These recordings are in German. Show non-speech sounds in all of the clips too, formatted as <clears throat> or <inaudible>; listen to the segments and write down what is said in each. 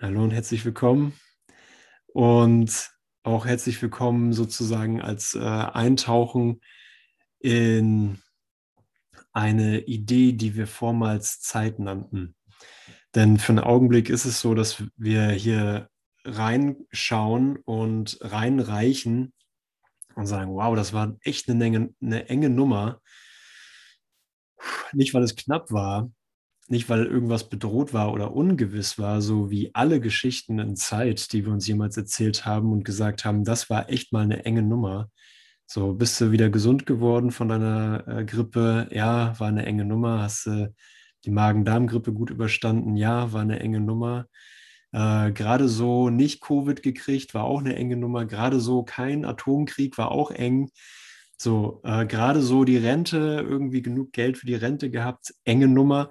Hallo und herzlich willkommen. Und auch herzlich willkommen sozusagen als äh, Eintauchen in eine Idee, die wir vormals Zeit nannten. Denn für einen Augenblick ist es so, dass wir hier reinschauen und reinreichen und sagen, wow, das war echt eine, Menge, eine enge Nummer. Nicht, weil es knapp war, nicht weil irgendwas bedroht war oder ungewiss war, so wie alle Geschichten in Zeit, die wir uns jemals erzählt haben und gesagt haben, das war echt mal eine enge Nummer. So, bist du wieder gesund geworden von deiner äh, Grippe? Ja, war eine enge Nummer. Hast du die Magen-Darm-Grippe gut überstanden? Ja, war eine enge Nummer. Äh, Gerade so nicht Covid gekriegt, war auch eine enge Nummer. Gerade so kein Atomkrieg, war auch eng. So, äh, gerade so die Rente, irgendwie genug Geld für die Rente gehabt, enge Nummer.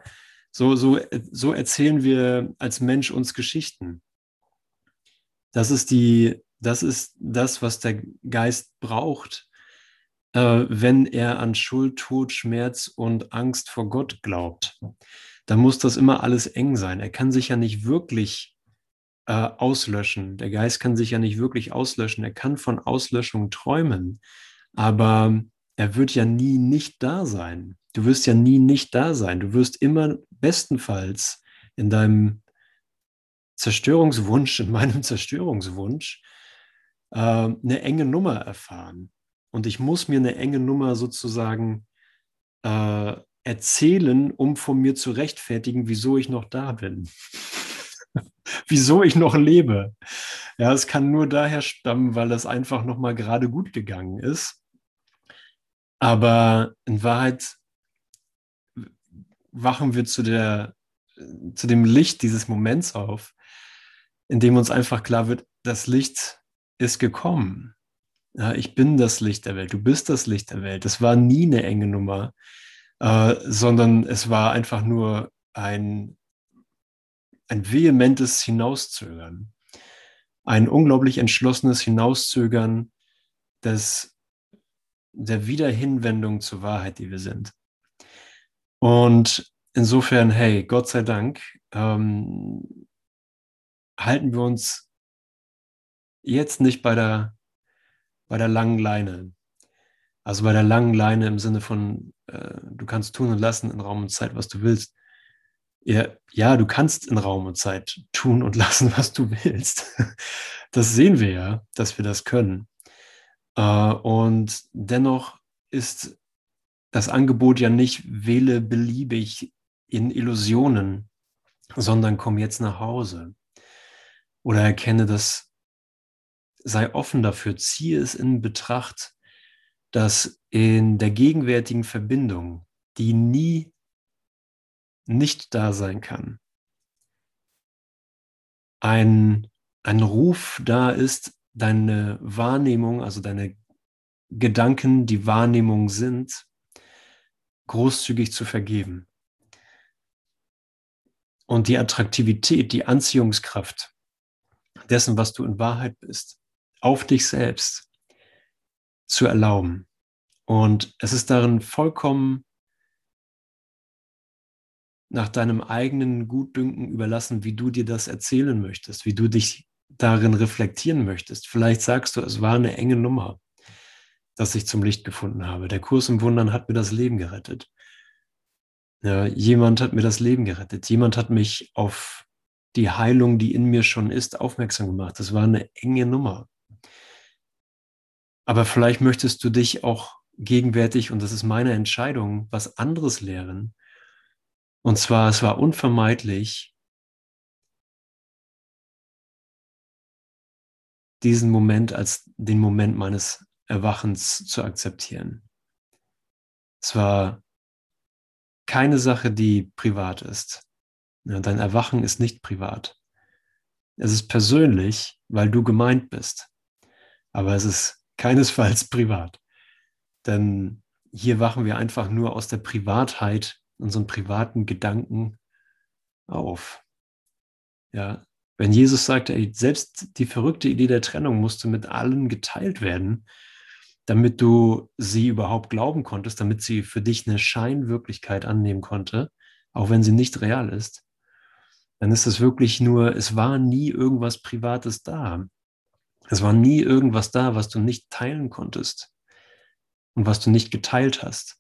So, so, so erzählen wir als Mensch uns Geschichten. Das ist die, das ist das, was der Geist braucht, äh, wenn er an Schuld, Tod, Schmerz und Angst vor Gott glaubt. Dann muss das immer alles eng sein. Er kann sich ja nicht wirklich äh, auslöschen. Der Geist kann sich ja nicht wirklich auslöschen. Er kann von Auslöschung träumen, aber er wird ja nie nicht da sein. Du wirst ja nie nicht da sein. Du wirst immer bestenfalls in deinem Zerstörungswunsch, in meinem <laughs> Zerstörungswunsch, äh, eine enge Nummer erfahren. Und ich muss mir eine enge Nummer sozusagen äh, erzählen, um von mir zu rechtfertigen, wieso ich noch da bin. <laughs> wieso ich noch lebe. Ja, es kann nur daher stammen, weil es einfach noch mal gerade gut gegangen ist. Aber in Wahrheit wachen wir zu, der, zu dem Licht dieses Moments auf, in dem uns einfach klar wird, das Licht ist gekommen. Ja, ich bin das Licht der Welt, du bist das Licht der Welt. Das war nie eine enge Nummer, äh, sondern es war einfach nur ein, ein vehementes Hinauszögern, ein unglaublich entschlossenes Hinauszögern des, der Wiederhinwendung zur Wahrheit, die wir sind. Und insofern, hey, Gott sei Dank, ähm, halten wir uns jetzt nicht bei der, bei der langen Leine. Also bei der langen Leine im Sinne von, äh, du kannst tun und lassen in Raum und Zeit, was du willst. Ja, ja, du kannst in Raum und Zeit tun und <laughs> lassen, was du willst. Das sehen wir ja, dass wir das können. Äh, und dennoch ist das Angebot ja nicht wähle beliebig in Illusionen, sondern komm jetzt nach Hause. Oder erkenne das, sei offen dafür, ziehe es in Betracht, dass in der gegenwärtigen Verbindung, die nie nicht da sein kann, ein, ein Ruf da ist, deine Wahrnehmung, also deine Gedanken, die Wahrnehmung sind, großzügig zu vergeben. Und die Attraktivität, die Anziehungskraft dessen, was du in Wahrheit bist, auf dich selbst zu erlauben. Und es ist darin vollkommen nach deinem eigenen Gutdünken überlassen, wie du dir das erzählen möchtest, wie du dich darin reflektieren möchtest. Vielleicht sagst du, es war eine enge Nummer das ich zum Licht gefunden habe. Der Kurs im Wundern hat mir das Leben gerettet. Ja, jemand hat mir das Leben gerettet. Jemand hat mich auf die Heilung, die in mir schon ist, aufmerksam gemacht. Das war eine enge Nummer. Aber vielleicht möchtest du dich auch gegenwärtig, und das ist meine Entscheidung, was anderes lehren. Und zwar, es war unvermeidlich, diesen Moment als den Moment meines Erwachens zu akzeptieren. Es war keine Sache, die privat ist. dein Erwachen ist nicht privat. Es ist persönlich, weil du gemeint bist. Aber es ist keinesfalls <laughs> privat. Denn hier wachen wir einfach nur aus der Privatheit, unseren privaten Gedanken auf. Ja, wenn Jesus sagte, selbst die verrückte Idee der Trennung musste mit allen geteilt werden, damit du sie überhaupt glauben konntest, damit sie für dich eine Scheinwirklichkeit annehmen konnte, auch wenn sie nicht real ist, dann ist es wirklich nur, es war nie irgendwas Privates da. Es war nie irgendwas da, was du nicht teilen konntest und was du nicht geteilt hast.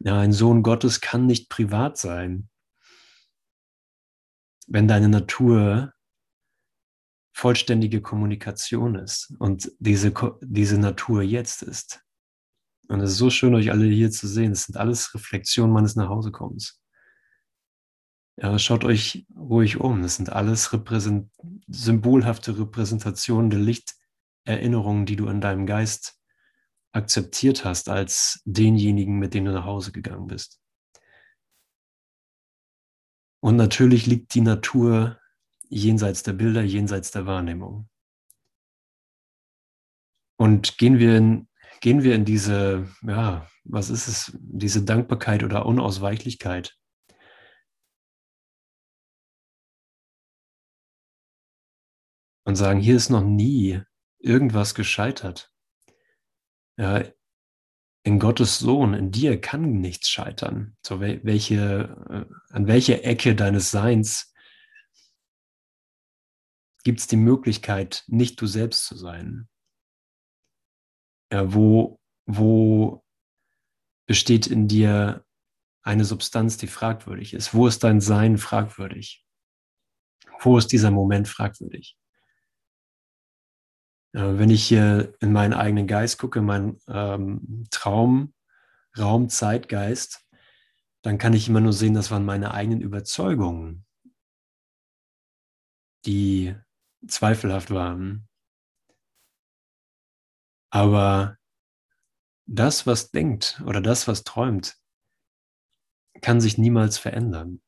Ja, ein Sohn Gottes kann nicht privat sein, wenn deine Natur vollständige Kommunikation ist und diese, diese Natur jetzt ist. Und es ist so schön, euch alle hier zu sehen. Es sind alles Reflexionen meines Nachhausekommens. Ja, schaut euch ruhig um. Das sind alles repräsent symbolhafte Repräsentationen der Lichterinnerungen, die du in deinem Geist akzeptiert hast als denjenigen, mit dem du nach Hause gegangen bist. Und natürlich liegt die Natur jenseits der Bilder, jenseits der Wahrnehmung. Und gehen wir in, gehen wir in diese, ja, was ist es, diese Dankbarkeit oder Unausweichlichkeit und sagen, hier ist noch nie irgendwas gescheitert. Ja, in Gottes Sohn, in dir kann nichts scheitern. So welche, äh, an welcher Ecke deines Seins gibt es die Möglichkeit, nicht du selbst zu sein? Ja, wo, wo besteht in dir eine Substanz, die fragwürdig ist? Wo ist dein Sein fragwürdig? Wo ist dieser Moment fragwürdig? Äh, wenn ich hier in meinen eigenen Geist gucke, meinen ähm, Traum, Raum, Zeitgeist, dann kann ich immer nur sehen, das waren meine eigenen Überzeugungen, die zweifelhaft waren. Aber das, was denkt oder das, was träumt, kann sich niemals verändern.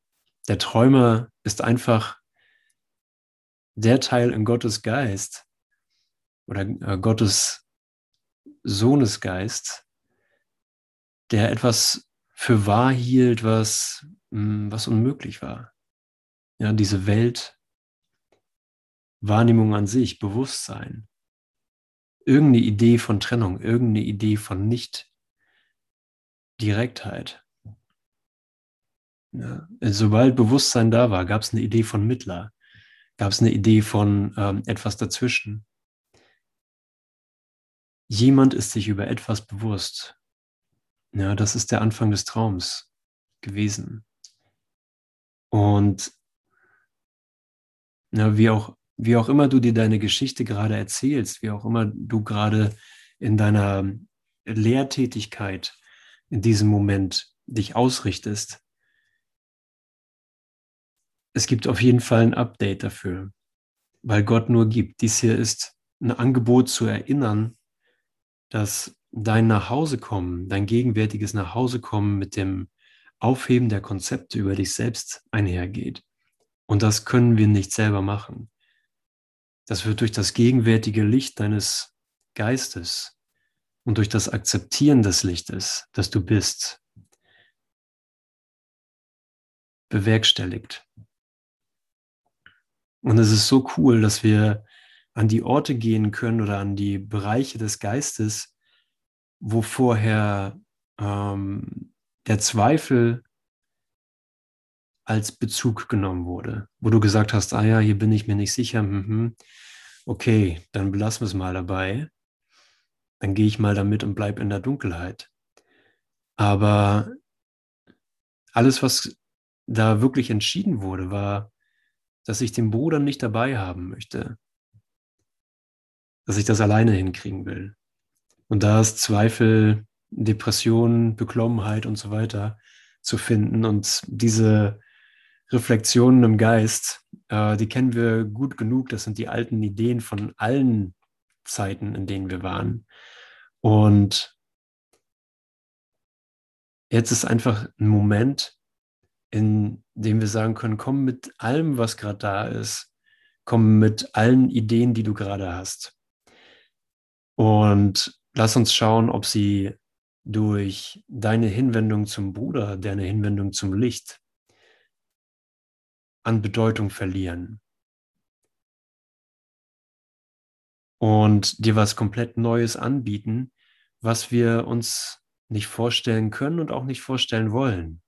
Der Träumer ist einfach der Teil in Gottes Geist, oder äh, Gottes Sohnesgeist, der etwas für wahr hielt, was, hm, was unmöglich war. Ja, diese Welt, Wahrnehmung an sich, Bewusstsein, irgendeine Idee von Trennung, irgendeine Idee von Nicht-Direktheit. Ja, sobald Bewusstsein da war, gab es eine Idee von Mittler, gab es eine Idee von ähm, etwas dazwischen. Jemand ist sich über etwas bewusst. Ja, das ist der Anfang des Traums gewesen. Und ja, wie, auch, wie auch immer du dir deine Geschichte gerade erzählst, wie auch immer du gerade in deiner Lehrtätigkeit in diesem Moment dich ausrichtest, es gibt auf jeden Fall ein Update dafür, weil Gott nur gibt. Dies hier ist ein Angebot zu erinnern, dass dein Nachhausekommen, dein gegenwärtiges Nachhausekommen mit dem Aufheben der Konzepte über dich selbst einhergeht. Und das können wir nicht selber machen. Das wird durch das gegenwärtige Licht deines Geistes und durch das Akzeptieren des Lichtes, das du bist, bewerkstelligt. Und es ist so cool, dass wir an die Orte gehen können oder an die Bereiche des Geistes, wo vorher ähm, der Zweifel als Bezug genommen wurde, wo du gesagt hast, ah ja, hier bin ich mir nicht sicher, mhm. Okay, dann belassen wir es mal dabei, dann gehe ich mal damit und bleibe in der Dunkelheit. Aber alles, was da wirklich entschieden wurde, war, dass ich den Bruder nicht dabei haben möchte, dass ich das alleine hinkriegen will. Und da ist Zweifel, Depression, Beklommenheit und so weiter zu finden. Und diese Reflexionen im Geist, äh, die kennen wir gut genug. Das sind die alten Ideen von allen Zeiten, in denen wir waren. Und jetzt ist einfach ein Moment, in dem wir sagen können, komm mit allem, was gerade da ist, komm mit allen Ideen, die du gerade hast. Und lass uns schauen, ob sie durch deine Hinwendung zum Bruder, deine Hinwendung zum Licht an Bedeutung verlieren. Und dir was komplett Neues anbieten, was wir uns nicht vorstellen können und auch nicht vorstellen wollen.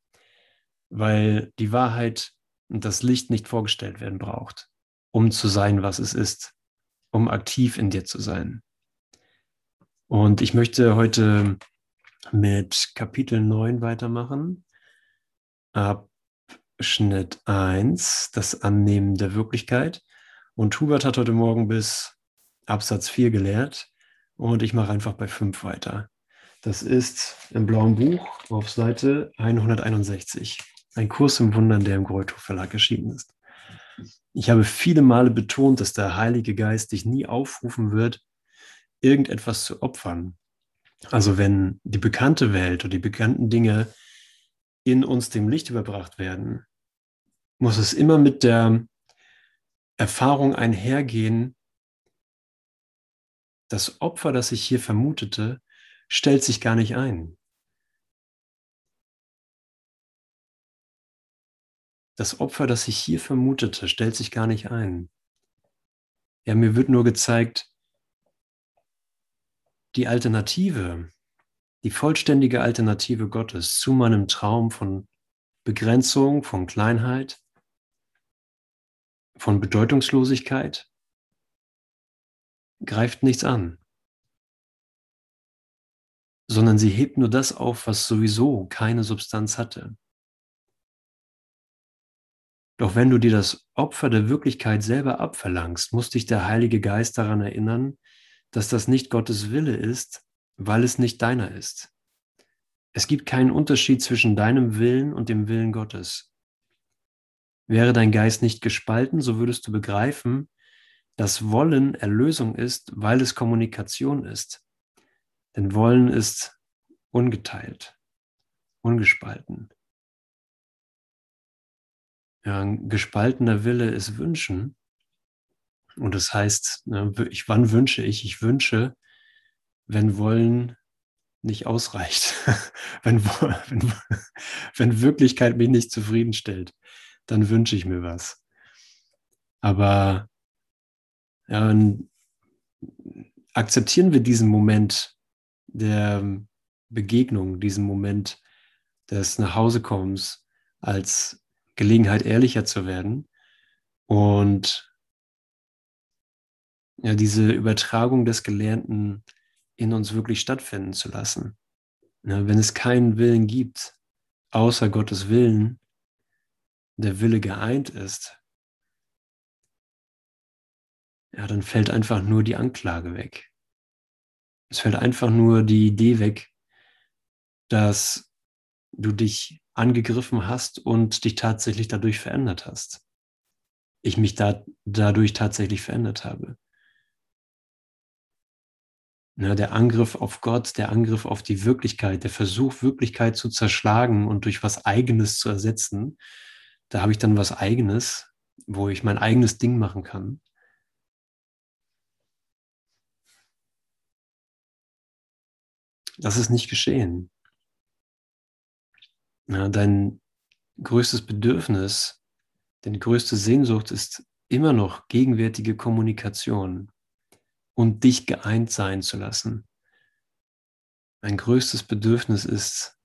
Weil die Wahrheit und das Licht nicht vorgestellt werden braucht, um zu sein, was es ist, um aktiv in dir zu sein. Und ich möchte heute mit Kapitel 9 weitermachen. Abschnitt 1, das Annehmen der Wirklichkeit. Und Hubert hat heute Morgen bis Absatz 4 gelehrt und ich mache einfach bei 5 weiter. Das ist im blauen Buch auf Seite 161. Ein Kurs im Wundern, der im Greuthof Verlag erschienen ist. Ich habe viele Male betont, dass der Heilige Geist dich nie aufrufen wird, irgendetwas zu opfern. Also wenn die bekannte Welt oder die bekannten Dinge in uns dem Licht überbracht werden, muss es immer mit der Erfahrung einhergehen, das Opfer, das ich hier vermutete, stellt sich gar nicht ein. Das Opfer, das ich hier vermutete, stellt sich gar nicht ein. Ja, mir wird nur gezeigt, die Alternative, die vollständige Alternative Gottes zu meinem Traum von Begrenzung, von Kleinheit, von Bedeutungslosigkeit, greift nichts an, sondern sie hebt nur das auf, was sowieso keine Substanz hatte. Doch wenn du dir das Opfer der Wirklichkeit selber abverlangst, muss dich der Heilige Geist daran erinnern, dass das nicht Gottes Wille ist, weil es nicht deiner ist. Es gibt keinen Unterschied zwischen deinem Willen und dem Willen Gottes. Wäre dein Geist nicht gespalten, so würdest du begreifen, dass Wollen Erlösung ist, weil es Kommunikation ist. Denn Wollen ist ungeteilt, ungespalten. Ja, ein gespaltener Wille ist Wünschen. Und das heißt, ne, ich, wann wünsche ich? Ich wünsche, wenn Wollen nicht ausreicht, <laughs> wenn, <laughs> wenn, wenn Wirklichkeit mich nicht zufriedenstellt, dann wünsche ich mir was. Aber ja, akzeptieren wir diesen Moment der Begegnung, diesen Moment des Nachhausekommens als Gelegenheit, ehrlicher zu werden und ja, diese Übertragung des Gelernten in uns wirklich stattfinden zu lassen. Ja, wenn es keinen Willen gibt, außer Gottes Willen, der Wille geeint ist, ja, dann fällt einfach nur die Anklage weg. Es fällt einfach nur die Idee weg, dass du dich angegriffen hast und dich tatsächlich dadurch verändert hast. Ich mich da, dadurch tatsächlich verändert habe. Ja, der Angriff auf Gott, der Angriff auf die Wirklichkeit, der Versuch, Wirklichkeit zu zerschlagen und durch was Eigenes zu ersetzen, da habe ich dann was Eigenes, wo ich mein eigenes Ding machen kann. Das ist nicht geschehen. Ja, dein größtes Bedürfnis, deine größte Sehnsucht ist immer noch gegenwärtige Kommunikation und dich geeint sein zu lassen. Mein größtes Bedürfnis ist,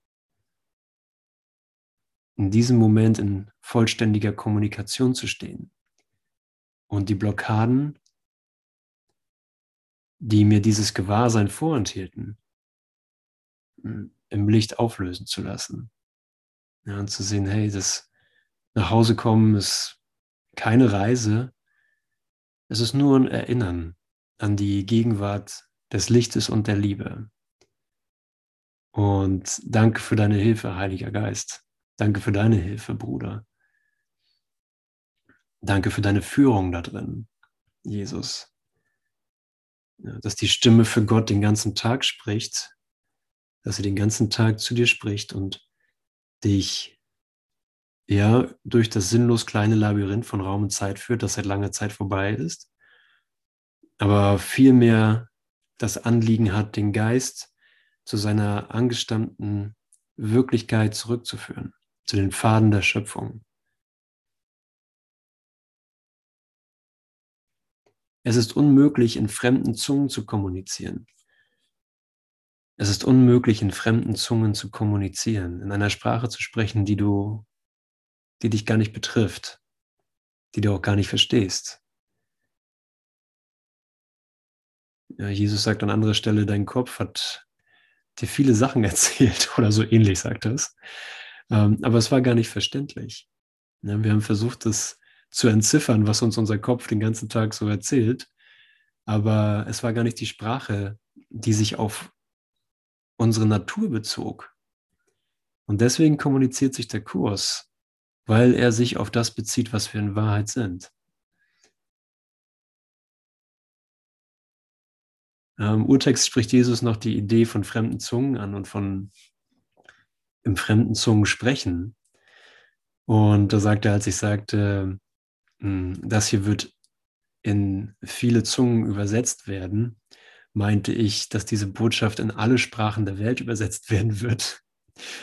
in diesem Moment in vollständiger Kommunikation zu stehen und die Blockaden, die mir dieses Gewahrsein vorenthielten, im Licht auflösen zu lassen. Ja, und zu sehen, hey, das nach Hause kommen ist keine Reise, es ist nur ein Erinnern an die Gegenwart des Lichtes und der Liebe. Und danke für deine Hilfe, Heiliger Geist. Danke für deine Hilfe, Bruder. Danke für deine Führung da drin, Jesus. Ja, dass die Stimme für Gott den ganzen Tag spricht dass sie den ganzen Tag zu dir spricht und dich ja durch das sinnlos kleine Labyrinth von Raum und Zeit führt, das seit langer Zeit vorbei ist, aber vielmehr das Anliegen hat, den Geist zu seiner angestammten Wirklichkeit zurückzuführen, zu den Pfaden der Schöpfung. Es ist unmöglich, in fremden Zungen zu kommunizieren. Es ist unmöglich, in fremden Zungen zu kommunizieren, in einer Sprache zu sprechen, die du die dich gar nicht betrifft, die du auch gar nicht verstehst. Ja, Jesus sagt an anderer Stelle, dein Kopf hat dir viele Sachen <laughs> erzählt oder so ähnlich sagt er es. Ähm, aber es war gar nicht verständlich. Ja, wir haben versucht, das zu entziffern, was uns unser Kopf den ganzen Tag so erzählt. Aber es war gar nicht die Sprache, die sich auf unsere Natur bezog. Und deswegen kommuniziert sich der Kurs, weil er sich auf das bezieht, was wir in Wahrheit sind. Im Urtext spricht Jesus noch die Idee von fremden Zungen an und von im fremden Zungen sprechen. Und da sagt er, als ich sagte, hm, das hier wird in viele Zungen übersetzt werden, meinte ich, dass diese Botschaft in alle Sprachen der Welt übersetzt <laughs> werden wird,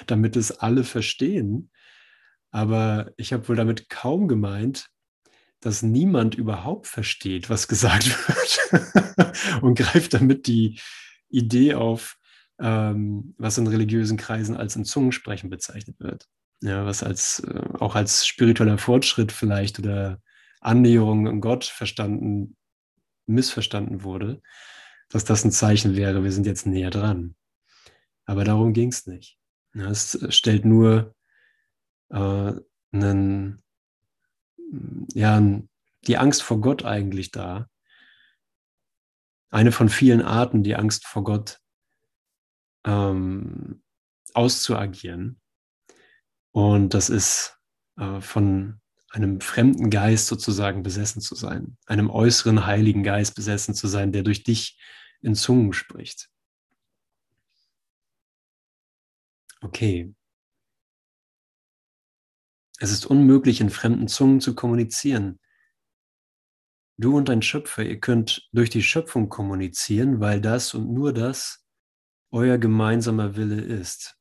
damit es alle verstehen. Aber ich habe wohl damit kaum gemeint, dass niemand überhaupt versteht, was gesagt <laughs> wird und greift damit die Idee auf, ähm, was in religiösen Kreisen als in Zungensprechen bezeichnet wird. Ja, was als äh, auch als spiritueller Fortschritt vielleicht oder Annäherung an Gott verstanden, missverstanden wurde, dass das ein Zeichen wäre, wir sind jetzt näher dran. Aber darum ging es nicht. Ja, es stellt nur äh, einen ja, die Angst vor Gott eigentlich da. Eine von vielen Arten, die Angst vor Gott ähm, auszuagieren. Und das ist äh, von einem fremden Geist sozusagen besessen zu sein, einem äußeren heiligen Geist besessen zu sein, der durch dich in Zungen spricht. Okay, es ist unmöglich, in fremden Zungen zu kommunizieren. Du und dein Schöpfer, ihr könnt durch die Schöpfung kommunizieren, weil das und nur das euer gemeinsamer Wille ist.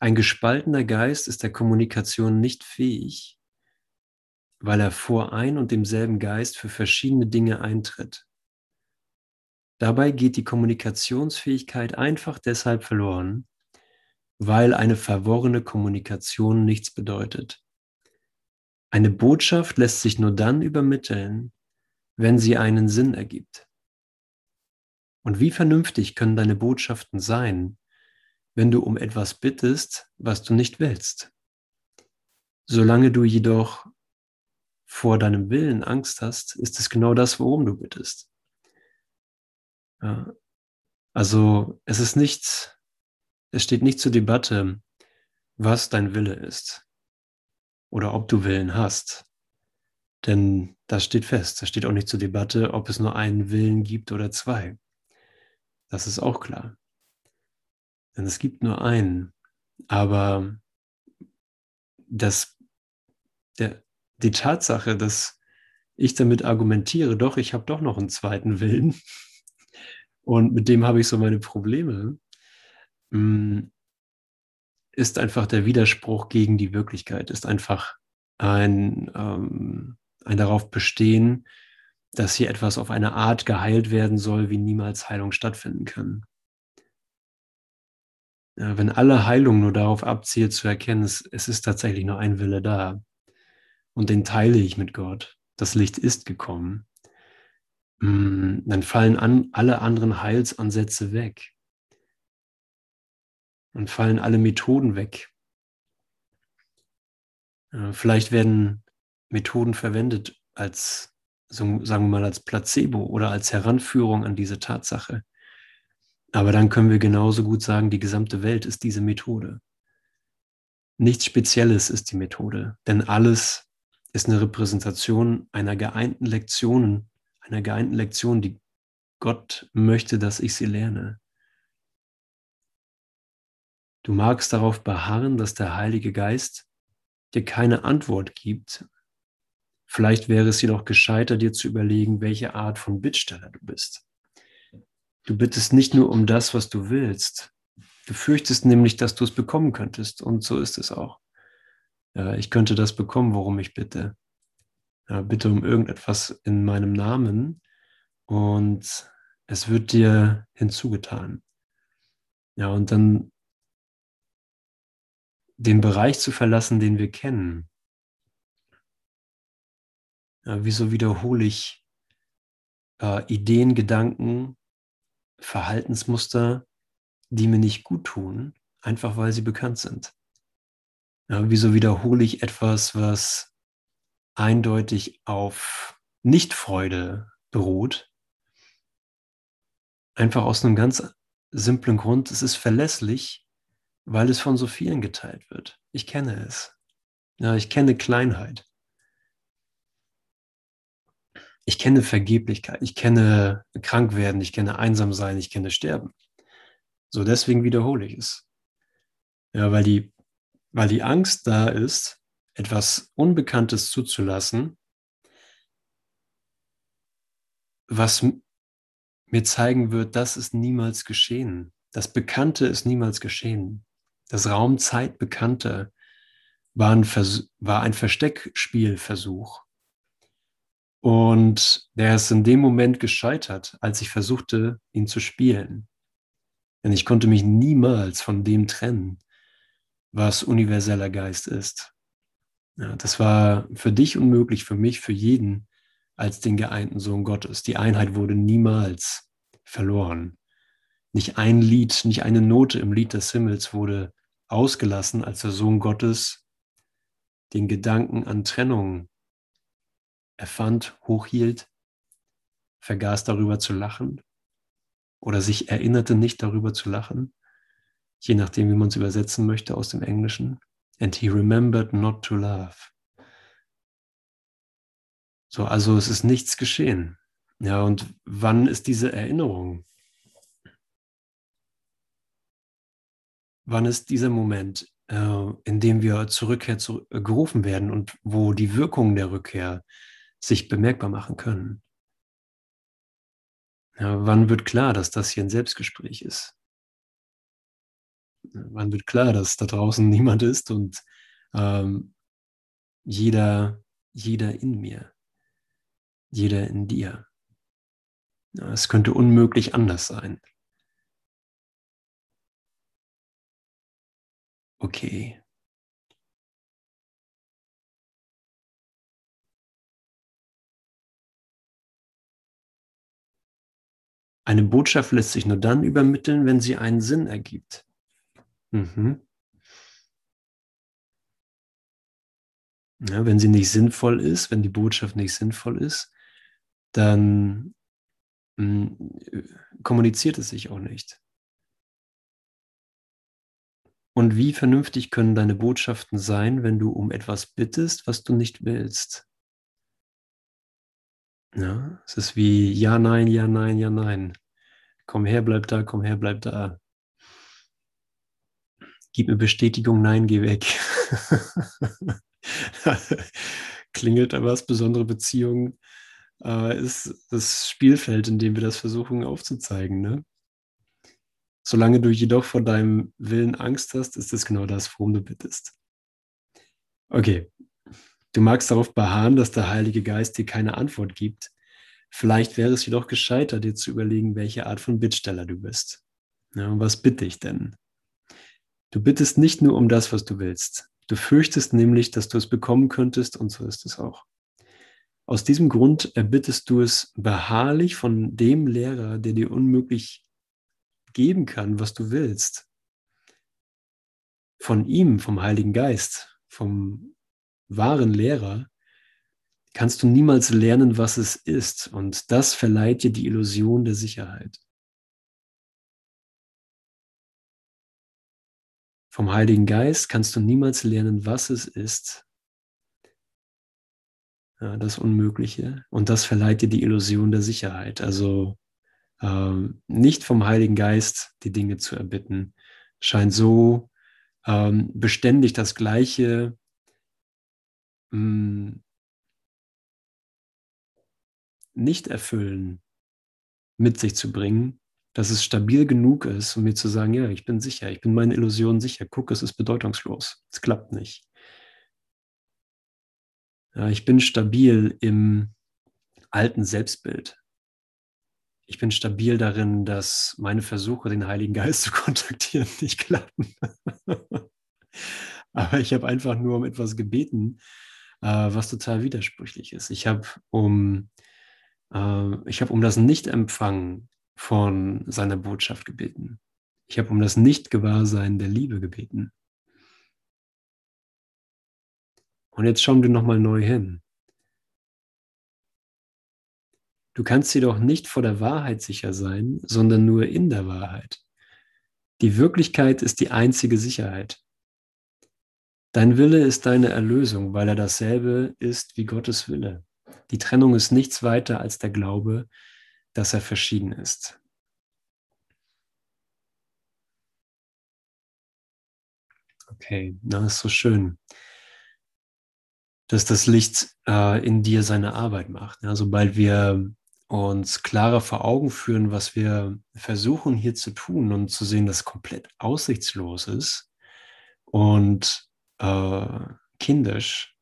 Ein gespaltener Geist ist der Kommunikation nicht fähig, weil er vor ein und demselben Geist für verschiedene Dinge eintritt. Dabei geht die Kommunikationsfähigkeit einfach deshalb verloren, weil eine verworrene Kommunikation nichts bedeutet. Eine Botschaft lässt sich nur dann übermitteln, wenn sie einen Sinn ergibt. Und wie vernünftig können deine Botschaften sein, wenn du um etwas bittest, was du nicht willst? Solange du jedoch vor deinem Willen Angst hast, ist es genau das, worum du bittest. Also es ist nicht es steht nicht zur Debatte, was dein Wille ist oder ob du Willen hast. Denn das steht fest. Es steht auch nicht zur Debatte, ob es nur einen Willen gibt oder zwei. Das ist auch klar. Denn es gibt nur einen. Aber das, der, die Tatsache, dass ich damit argumentiere, doch, ich habe doch noch einen zweiten Willen und mit dem habe ich so meine Probleme, Mm, ist einfach der Widerspruch gegen die Wirklichkeit, ist einfach ein, ähm, ein darauf bestehen, dass hier etwas auf eine Art geheilt werden soll, wie niemals Heilung stattfinden kann. Ja, wenn alle Heilung nur darauf abzielt zu erkennen, es, es ist tatsächlich nur ein Wille da und den teile ich mit Gott, das Licht ist gekommen, mm, dann fallen an, alle anderen Heilsansätze weg. Dann fallen alle Methoden weg. Vielleicht werden Methoden verwendet als, sagen wir mal, als Placebo oder als Heranführung an diese Tatsache. Aber dann können wir genauso gut sagen, die gesamte Welt ist diese Methode. Nichts Spezielles ist die Methode, denn alles ist eine Repräsentation einer geeinten Lektion, einer geeinten Lektion, die Gott möchte, dass ich sie lerne. Du magst darauf beharren, dass der Heilige Geist dir keine Antwort gibt. Vielleicht wäre es jedoch gescheiter, dir zu überlegen, welche Art von Bittsteller du bist. Du bittest nicht nur um das, was du willst. Du fürchtest nämlich, dass du es bekommen könntest. Und so ist es auch. Ich könnte das bekommen, worum ich bitte. Bitte um irgendetwas in meinem Namen und es wird dir hinzugetan. Ja, und dann den Bereich zu verlassen, den wir kennen. Ja, wieso wiederhole ich äh, Ideen, Gedanken, Verhaltensmuster, die mir nicht gut tun, einfach weil sie bekannt sind? Ja, wieso wiederhole ich etwas, was eindeutig auf Nichtfreude beruht? Einfach aus einem ganz simplen Grund, es ist verlässlich, weil es von so vielen geteilt wird. Ich kenne es. Ja, ich kenne Kleinheit. Ich kenne Vergeblichkeit, ich kenne Krankwerden, ich kenne Einsamsein, ich kenne Sterben. So deswegen wiederhole ich es. Ja, weil die, weil die Angst da ist, etwas Unbekanntes zuzulassen, was mir zeigen wird, das ist niemals geschehen. Das Bekannte ist niemals geschehen. Das Raum-Zeit-Bekannte war ein, war ein Versteckspielversuch. Und der ist in dem Moment gescheitert, als ich versuchte, ihn zu spielen. Denn ich konnte mich niemals von dem trennen, was universeller Geist ist. Ja, das war für dich unmöglich, für mich, für jeden als den geeinten Sohn Gottes. Die Einheit wurde niemals verloren. Nicht ein Lied, nicht eine Note im Lied des Himmels wurde ausgelassen, als der Sohn Gottes den Gedanken an Trennung erfand, hochhielt, vergaß darüber zu lachen oder sich erinnerte nicht darüber zu lachen, je nachdem, wie man es übersetzen möchte aus dem Englischen. And he remembered not to laugh. So, also es ist nichts geschehen. Ja, und wann ist diese Erinnerung? Wann ist dieser Moment, äh, in dem wir zur Rückkehr zu, äh, gerufen werden und wo die Wirkungen der Rückkehr sich bemerkbar machen können? Ja, wann wird klar, dass das hier ein Selbstgespräch ist? Wann wird klar, dass da draußen <laughs> niemand ist und ähm, jeder, jeder in mir? jeder in dir. Es könnte unmöglich anders sein. Okay. Eine Botschaft lässt sich nur dann übermitteln, wenn sie einen Sinn ergibt. Mhm. Ja, wenn sie nicht sinnvoll ist, wenn die Botschaft nicht sinnvoll ist, dann mh, hm, kommuniziert es sich auch nicht. Und wie vernünftig können deine Botschaften sein, wenn du um etwas bittest, was du nicht willst? Ja, es ist wie ja, nein, ja, nein, ja, nein. Komm her, bleib da, komm her, bleib da. Gib mir Bestätigung, nein, geh weg. <laughs> Klingelt da was, besondere Beziehungen? äh, ist das Spielfeld, in dem wir das versuchen aufzuzeigen. Ne? Solange du jedoch vor deinem Willen Angst hast, ist das genau das, worum du bittest. Okay, du magst darauf beharren, dass der Heilige Geist dir keine Antwort gibt. Vielleicht wäre es jedoch gescheiter, dir zu überlegen, welche Art von Bittsteller du bist. Ja, was bitte ich denn? Du bittest nicht nur um das, was du willst. Du fürchtest nämlich, dass du es bekommen könntest und so ist es auch. Aus diesem Grund erbittest du es beharrlich von dem Lehrer, der dir unmöglich geben kann, was du willst. Von ihm, vom Heiligen Geist, vom wahren Lehrer, kannst du niemals lernen, was es ist. Und das verleiht dir die Illusion der Sicherheit. Vom Heiligen Geist kannst du niemals lernen, was es ist, ja, das Unmögliche. Und das verleiht dir die Illusion der Sicherheit. Also ähm, nicht vom Heiligen Geist die Dinge zu erbitten, scheint so ähm, beständig das Gleiche mh, hm, nicht erfüllen mit sich zu bringen, dass es stabil genug ist, um mir zu sagen, ja, ich bin sicher, ich bin meine Illusion sicher. Guck, es ist bedeutungslos. Es klappt nicht. Ja, ich bin stabil im alten Selbstbild. Ich bin stabil darin, dass meine Versuche, den Heiligen Geist zu <laughs> kontaktieren, nicht klappen. <laughs> Aber ich habe einfach nur um etwas gebeten, äh, was total widersprüchlich ist. Ich habe um, äh, ich habe um das Nicht-Empfangen von seiner Botschaft gebeten. Ich habe um das Nicht-Gewahrsein der Liebe gebeten. Und jetzt schauen wir nochmal neu hin. Du kannst jedoch nicht vor der Wahrheit sicher sein, sondern nur in der Wahrheit. Die Wirklichkeit ist die einzige Sicherheit. Dein Wille ist deine Erlösung, weil er dasselbe ist wie Gottes Wille. Die Trennung ist nichts weiter als der Glaube, dass er verschieden ist. Okay, das ist so schön, dass das Licht äh, in dir seine Arbeit macht. Ja, sobald wir uns klarer vor Augen führen, was wir versuchen hier zu tun und zu sehen, dass komplett aussichtslos ist und äh, kindisch.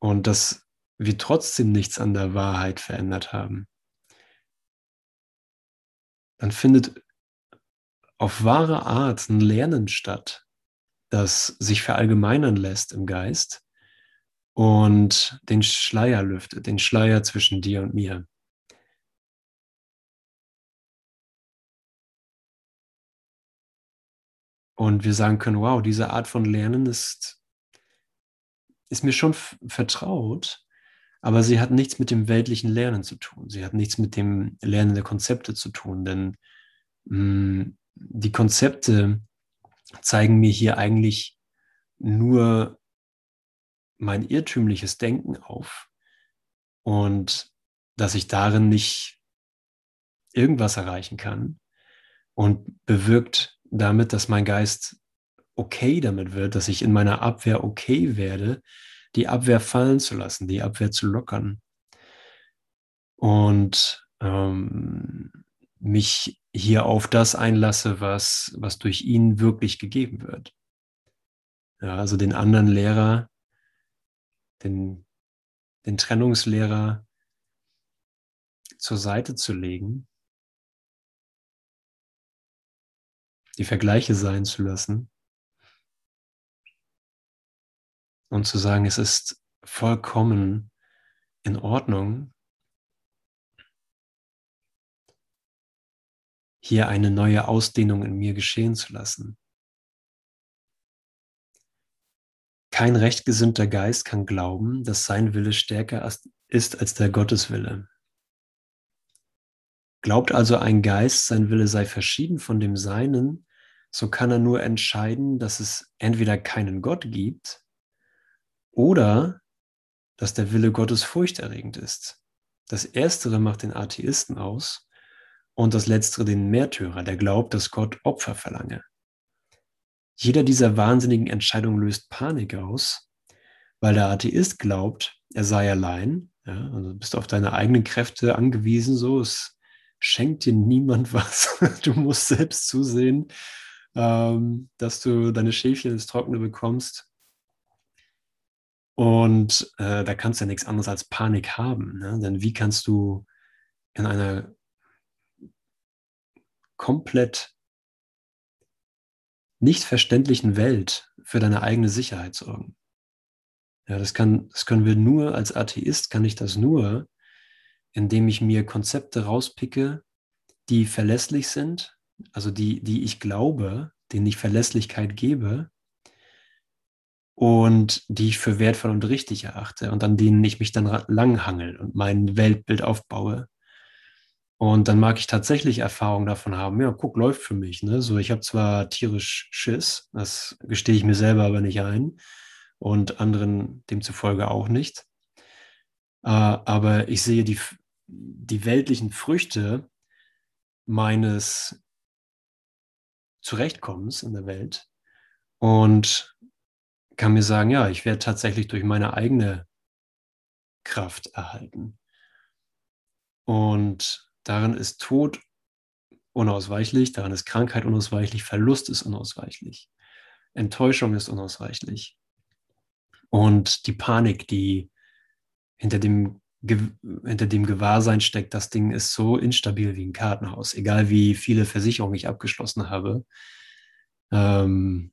Und dass wir trotzdem nichts an der Wahrheit verändert haben. Dann findet auf wahre Art ein Lernen statt, das sich verallgemeinern lässt im Geist und den Schleier lüftet, den Schleier zwischen dir und mir. Und wir sagen können, wow, diese Art von Lernen ist, ist mir schon vertraut, aber sie hat nichts mit dem weltlichen Lernen zu tun. Sie hat nichts mit dem Lernen der Konzepte zu tun, denn mh, mm, die Konzepte zeigen mir hier eigentlich nur mein irrtümliches Denken auf und dass ich darin nicht irgendwas erreichen kann und bewirkt damit, dass mein Geist okay damit wird, dass ich in meiner Abwehr okay werde, die Abwehr fallen zu lassen, die Abwehr zu lockern und ähm, mich hier auf das einlasse, was, was durch ihn wirklich gegeben wird. Ja, also den anderen Lehrer den, den Trennungslehrer zur Seite zu legen, die Vergleiche sein zu lassen und zu sagen, es ist vollkommen in Ordnung, hier eine neue Ausdehnung in mir geschehen zu lassen. Kein rechtgesinnter Geist kann glauben, dass sein Wille stärker ist als der Gotteswille. Glaubt also ein Geist, sein Wille sei verschieden von dem Seinen, so kann er nur entscheiden, dass es entweder keinen Gott gibt oder dass der Wille Gottes furchterregend ist. Das Erstere macht den Atheisten aus und das Letztere den Märtyrer, der glaubt, dass Gott Opfer verlange. Jeder dieser wahnsinnigen Entscheidungen löst Panik aus, weil der Atheist glaubt, er sei allein. Ja, also bist auf deine eigenen Kräfte angewiesen. So, es schenkt dir niemand <laughs> was. Du musst selbst zusehen, ähm, dass du deine Schäfchen ins Trockene bekommst. Und äh, da kannst du ja nichts anderes als Panik haben. Ne? Denn wie kannst du in einer komplett nicht verständlichen Welt für deine eigene Sicherheit sorgen. Ja, das kann, das können wir nur, als Atheist kann ich das nur, indem ich mir Konzepte rauspicke, die verlässlich sind, also die, die ich glaube, denen ich Verlässlichkeit gebe und die ich für wertvoll und richtig erachte und an denen ich mich dann langhangel und mein Weltbild aufbaue und dann mag ich tatsächlich Erfahrung davon haben, ja, guck, läuft für mich. Ne? So, ich habe zwar tierisch Schiss, das gestehe ich mir selber aber nicht ein und anderen demzufolge auch nicht. Äh, aber ich sehe die, die weltlichen Früchte meines Zurechtkommens in der Welt und kann mir sagen, ja, ich werde tatsächlich durch meine eigene Kraft erhalten. Und Darin ist Tod unausweichlich, darin ist Krankheit unausweichlich, Verlust ist unausweichlich, Enttäuschung ist unausweichlich. Und die Panik, die hinter dem hinter dem Gewahrsein steckt, das Ding ist so instabil wie ein Kartenhaus, egal wie viele Versicherungen ich abgeschlossen habe. Ähm,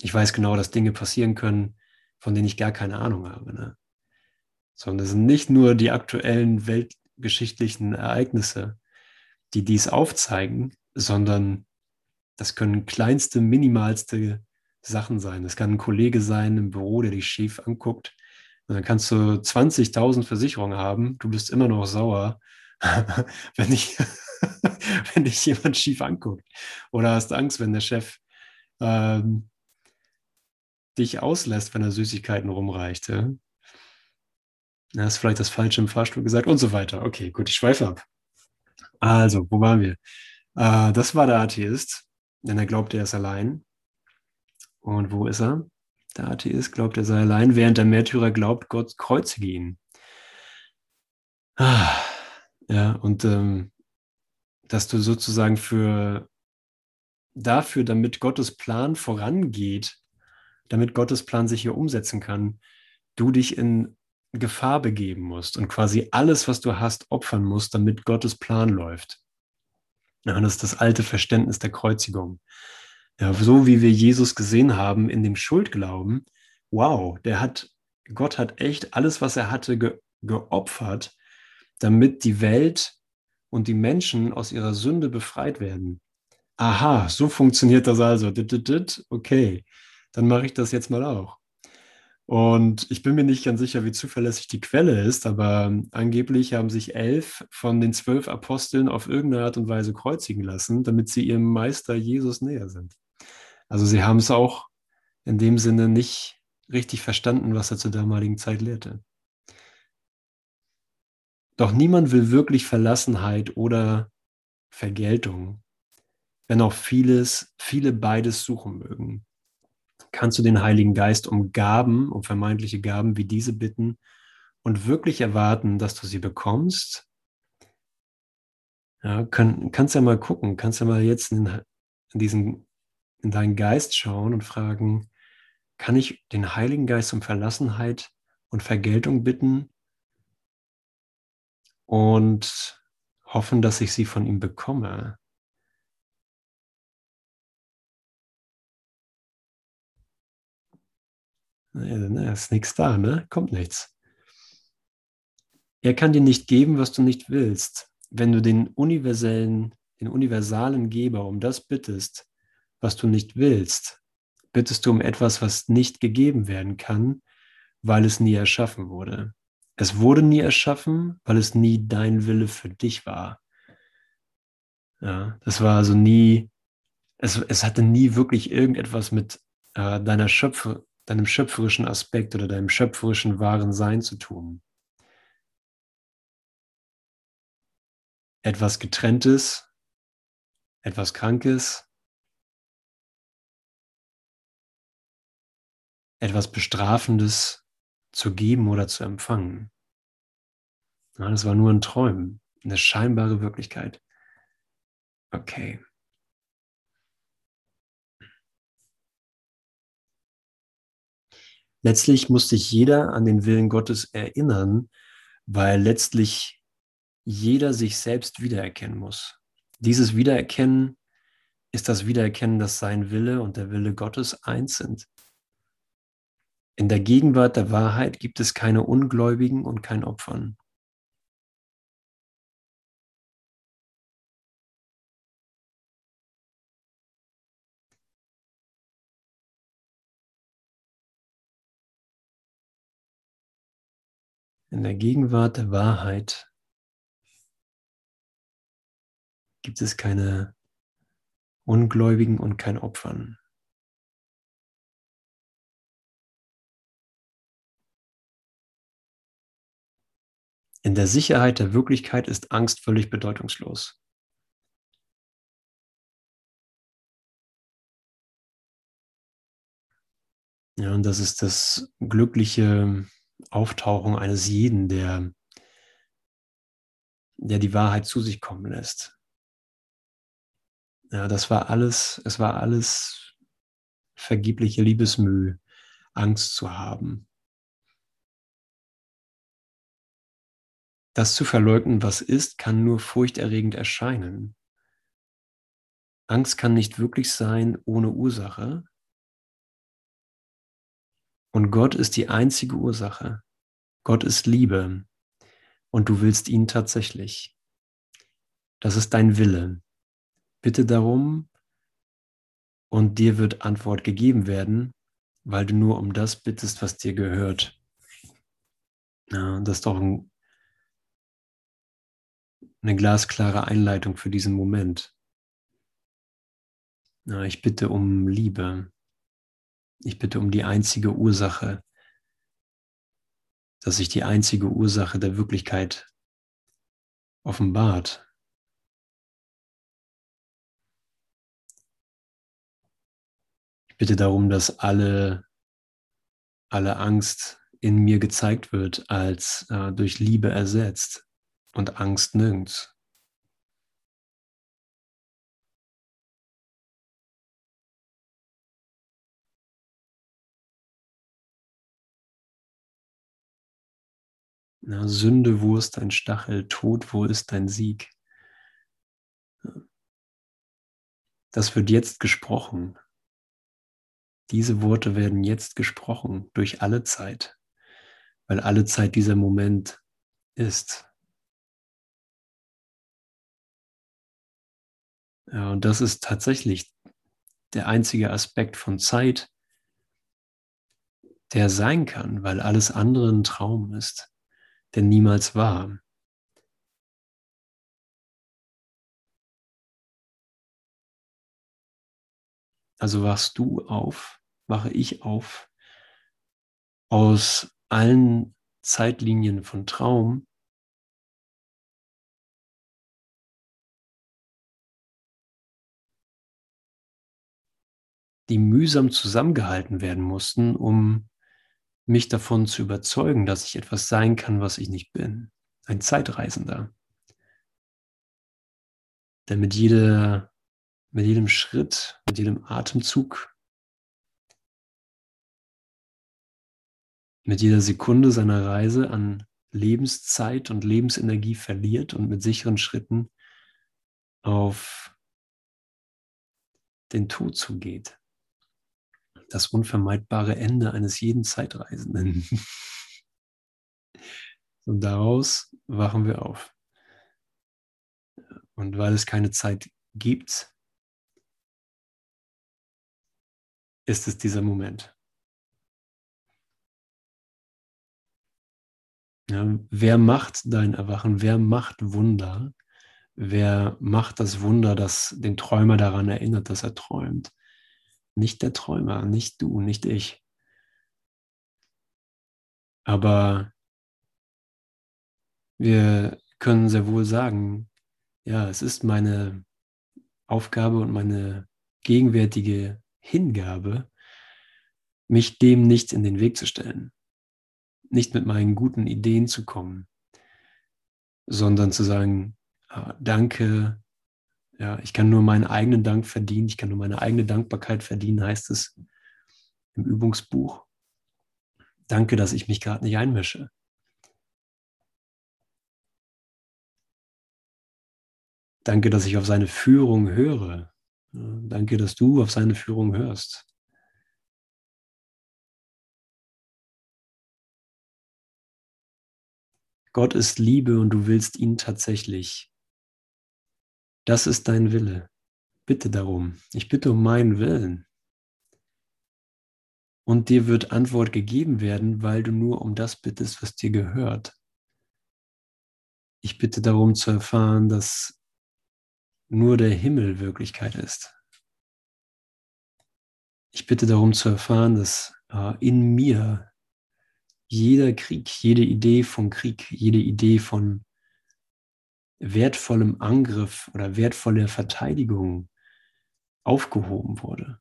ich weiß genau, dass Dinge passieren können, von denen ich gar keine Ahnung habe. Ne? Sondern es sind nicht nur die aktuellen weltgeschichtlichen Ereignisse, die dies aufzeigen, sondern das können kleinste, minimalste Sachen sein. Es kann ein Kollege sein im Büro, der dich schief anguckt. Und dann kannst du 20.000 Versicherungen haben. Du bist immer noch sauer, <laughs> wenn, dich, <laughs> wenn dich jemand schief anguckt. Oder hast Angst, wenn der Chef ähm, dich auslässt, wenn er Süßigkeiten rumreicht. Ja? Das ist vielleicht das Falsche im Fahrstuhl gesagt und so weiter. Okay, gut, ich schweife ab. Also, wo waren wir? Äh, das war der Atheist, denn er glaubt, er ist allein. Und wo ist er? Der Atheist glaubt, er sei allein, während der Märtyrer glaubt, Gott kreuzige ihn. Ah, ja, und ähm, dass du sozusagen für dafür, damit Gottes Plan vorangeht, damit Gottes Plan sich hier umsetzen kann, du dich in Gefahr begeben musst und quasi alles, was du hast, opfern musst, damit Gottes Plan läuft. Ja, das ist das alte Verständnis der Kreuzigung. Ja, so wie wir Jesus gesehen haben in dem Schuldglauben, wow, der hat, Gott hat echt alles, was er hatte, ge, geopfert, damit die Welt und die Menschen aus ihrer Sünde befreit werden. Aha, so funktioniert das also. Okay, dann mache ich das jetzt mal auch. Und ich bin mir nicht ganz sicher, wie zuverlässig die Quelle ist, aber angeblich haben sich elf von den zwölf Aposteln auf irgendeine Art und Weise kreuzigen lassen, damit sie ihrem Meister Jesus näher sind. Also sie haben es auch in dem Sinne nicht richtig verstanden, was er zur damaligen Zeit lehrte. Doch niemand will wirklich Verlassenheit oder Vergeltung, wenn auch vieles, viele beides suchen mögen kannst du den Heiligen Geist um Gaben, um vermeintliche Gaben wie diese bitten und wirklich erwarten, dass du sie bekommst? Ja, kann, kannst ja mal gucken, kannst ja mal jetzt in, in, diesen, in deinen Geist schauen und fragen, kann ich den Heiligen Geist um Verlassenheit und Vergeltung bitten und hoffen, dass ich sie von ihm bekomme? Ne, ist nichts da, ne? Kommt nichts. Er kann dir nicht geben, was du nicht willst. Wenn du den universellen, den universalen Geber um das bittest, was du nicht willst, bittest du um etwas, was nicht gegeben werden kann, weil es nie erschaffen wurde. Es wurde nie erschaffen, weil es nie dein Wille für dich war. Ja, das war also nie, es, es hatte nie wirklich irgendetwas mit äh, deiner Schöpfe, deinem schöpferischen Aspekt oder deinem schöpferischen wahren Sein zu tun. Etwas Getrenntes, etwas Krankes, etwas Bestrafendes zu geben oder zu empfangen. Ja, das war nur ein Träumen, eine scheinbare Wirklichkeit. Okay. letztlich muss sich jeder an den Willen Gottes erinnern, weil letztlich jeder sich selbst wiedererkennen muss. Dieses Wiedererkennen ist das Wiedererkennen, dass sein Wille und der Wille Gottes eins sind. In der Gegenwart der Wahrheit gibt es keine Ungläubigen und kein Opfern. In der Gegenwart der Wahrheit gibt es keine Ungläubigen und kein Opfern. In der Sicherheit der Wirklichkeit ist Angst völlig bedeutungslos. Ja, und das ist das glückliche Auftauchung eines jeden, der, der die Wahrheit zu sich kommen lässt. Ja, das war alles, es war alles vergebliche Liebesmüh, Angst zu haben. Das zu verleugnen, was ist, kann nur furchterregend erscheinen. Angst kann nicht wirklich sein ohne Ursache. Und Gott ist die einzige Ursache. Gott ist Liebe und du willst ihn tatsächlich. Das ist dein Wille. Bitte darum und dir wird Antwort gegeben werden, weil du nur um das bittest, was dir gehört. Ja, das ist doch ein, eine glasklare Einleitung für diesen Moment. Ich bitte um Liebe. Ich bitte um die einzige Ursache, dass sich die einzige Ursache der Wirklichkeit offenbart. Ich bitte darum, dass alle, alle Angst in mir gezeigt wird, als äh, durch Liebe ersetzt und Angst nirgends. Na, Sünde, wo ist dein Stachel? Tod, wo ist dein Sieg? Das wird jetzt gesprochen. Diese Worte werden jetzt gesprochen durch alle Zeit, weil alle Zeit dieser Moment ist. Und das ist tatsächlich der einzige Aspekt von Zeit, der sein kann, weil alles andere ein Traum ist der niemals war. Also wachst du auf, wache ich auf aus allen Zeitlinien von Traum, die mühsam zusammengehalten werden mussten, um mich davon zu überzeugen, dass ich etwas sein kann, was ich nicht bin. Ein Zeitreisender. Der mit, jeder, mit jedem Schritt, mit jedem Atemzug, mit jeder Sekunde seiner Reise an Lebenszeit und Lebensenergie verliert und mit sicheren Schritten auf den Tod zugeht das unvermeidbare Ende eines jeden Zeitreisenden. <laughs> Und daraus wachen wir auf. Und weil es keine Zeit gibt, ist es dieser Moment. Ja, wer macht dein Erwachen? Wer macht Wunder? Wer macht das Wunder, das den Träumer daran erinnert, dass er träumt? Nicht der Träumer, nicht du, nicht ich. Aber wir können sehr wohl sagen, ja, es ist meine Aufgabe und meine gegenwärtige Hingabe, mich dem nicht in den Weg zu stellen, nicht mit meinen guten Ideen zu kommen, sondern zu sagen, ah, danke, ja, ich kann nur meinen eigenen Dank verdienen, ich kann nur meine eigene Dankbarkeit verdienen, heißt es im Übungsbuch. Danke, dass ich mich gerade nicht einmische. Danke, dass ich auf seine Führung höre. Danke, dass du auf seine Führung hörst. Gott ist Liebe und du willst ihn tatsächlich das ist dein Wille. Bitte darum. Ich bitte um meinen Willen. Und dir wird Antwort gegeben werden, weil du nur um das bittest, was dir gehört. Ich bitte darum zu erfahren, dass nur der Himmel Wirklichkeit ist. Ich bitte darum zu erfahren, dass äh, in mir jeder Krieg, jede Idee von Krieg, jede Idee von wertvollem Angriff oder wertvoller Verteidigung aufgehoben wurde.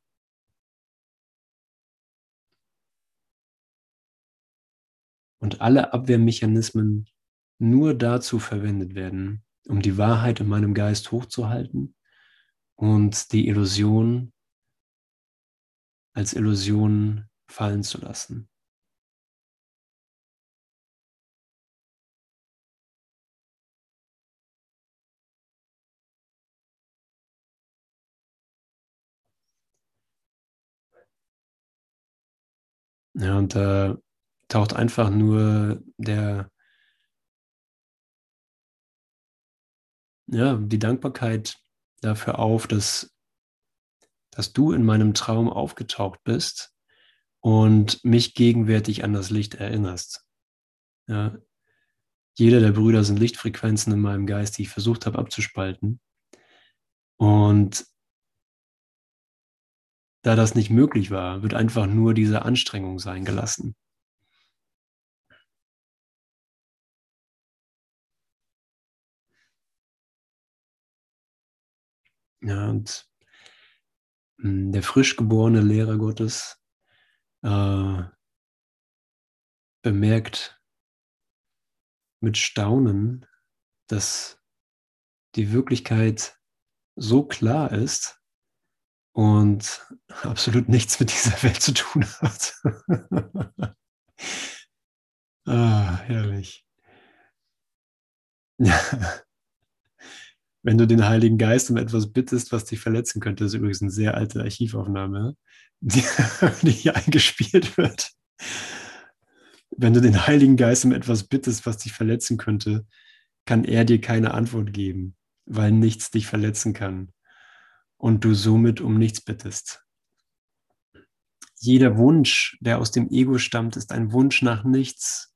Und alle Abwehrmechanismen nur dazu verwendet werden, um die Wahrheit in meinem Geist hochzuhalten und die Illusion als Illusion fallen zu lassen. Ja, und da taucht einfach nur der, ja, die Dankbarkeit dafür auf, dass, dass du in meinem Traum aufgetaucht bist und mich gegenwärtig an das Licht erinnerst. Ja, jeder der Brüder sind Lichtfrequenzen in meinem Geist, die ich versucht habe abzuspalten. Und da das nicht möglich war, wird einfach nur diese Anstrengung sein gelassen. Ja, und hm, der frisch geborene Lehrer Gottes äh, bemerkt mit Staunen, dass die Wirklichkeit so klar ist und absolut nichts mit dieser Welt zu tun hat. <laughs> ah, herrlich. Wenn du den Heiligen Geist um etwas bittest, was dich verletzen könnte, das ist übrigens eine sehr alte Archivaufnahme, die, <laughs> die hier eingespielt wird. Wenn du den Heiligen Geist um etwas bittest, was dich verletzen könnte, kann er dir keine Antwort geben, weil nichts dich verletzen kann und du somit um nichts bittest. Jeder Wunsch, der aus dem Ego stammt, ist ein Wunsch nach nichts.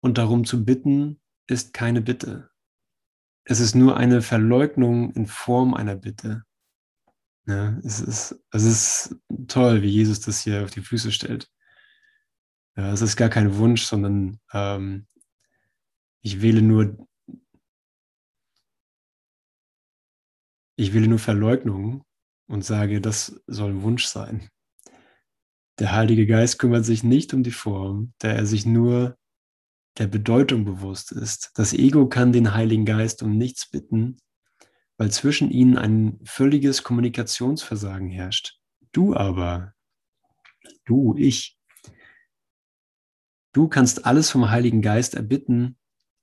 Und darum zu bitten, ist keine Bitte. Es ist nur eine Verleugnung in Form einer Bitte. Ja, es, ist, es ist toll, wie Jesus das hier auf die Füße stellt. Ja, es ist gar kein Wunsch, sondern ähm, ich wähle nur, ich wähle nur Verleugnung und sage, das soll Wunsch sein. Der Heilige Geist kümmert sich nicht um die Form, da er sich nur der Bedeutung bewusst ist. Das Ego kann den Heiligen Geist um nichts bitten, weil zwischen ihnen ein völliges Kommunikationsversagen herrscht. Du aber, du, ich, du kannst alles vom Heiligen Geist erbitten,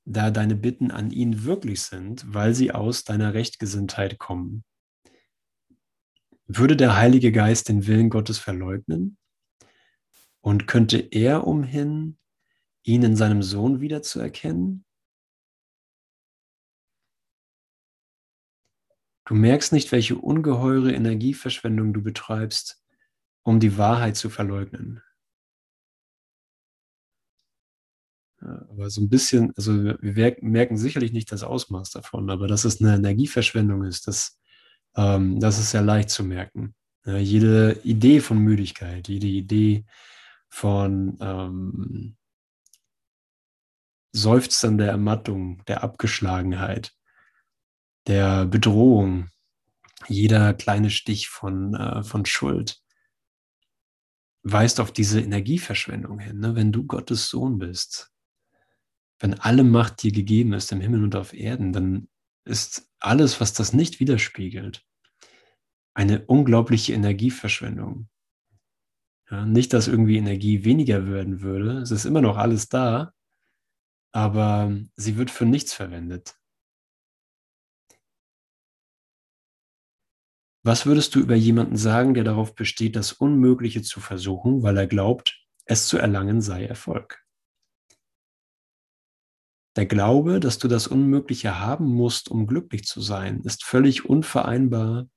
da deine Bitten an ihn wirklich sind, weil sie aus deiner Rechtgesinntheit kommen. Würde der Heilige Geist den Willen Gottes verleugnen? Und könnte er umhin ihn in seinem Sohn wiederzuerkennen? Du merkst nicht, welche ungeheure Energieverschwendung du betreibst, um die Wahrheit zu verleugnen. Aber so ein bisschen, also wir merken sicherlich nicht das Ausmaß davon, aber dass es eine Energieverschwendung ist, das, ähm, das ist sehr leicht zu merken. Ja, jede Idee von Müdigkeit, jede Idee von ähm, Seufzern der Ermattung, der Abgeschlagenheit, der Bedrohung, jeder kleine Stich von, äh, von Schuld weist auf diese Energieverschwendung hin. Ne? Wenn du Gottes Sohn bist, wenn alle Macht dir gegeben ist im Himmel und auf Erden, dann ist alles, was das nicht widerspiegelt, eine unglaubliche Energieverschwendung. Ja, nicht, dass irgendwie Energie weniger werden würde, es ist immer noch alles da, aber sie wird für nichts verwendet. Was würdest du über jemanden sagen, der darauf besteht, das Unmögliche zu versuchen, weil er glaubt, es zu erlangen sei Erfolg? Der Glaube, dass du das Unmögliche haben musst, um glücklich zu sein, ist völlig unvereinbar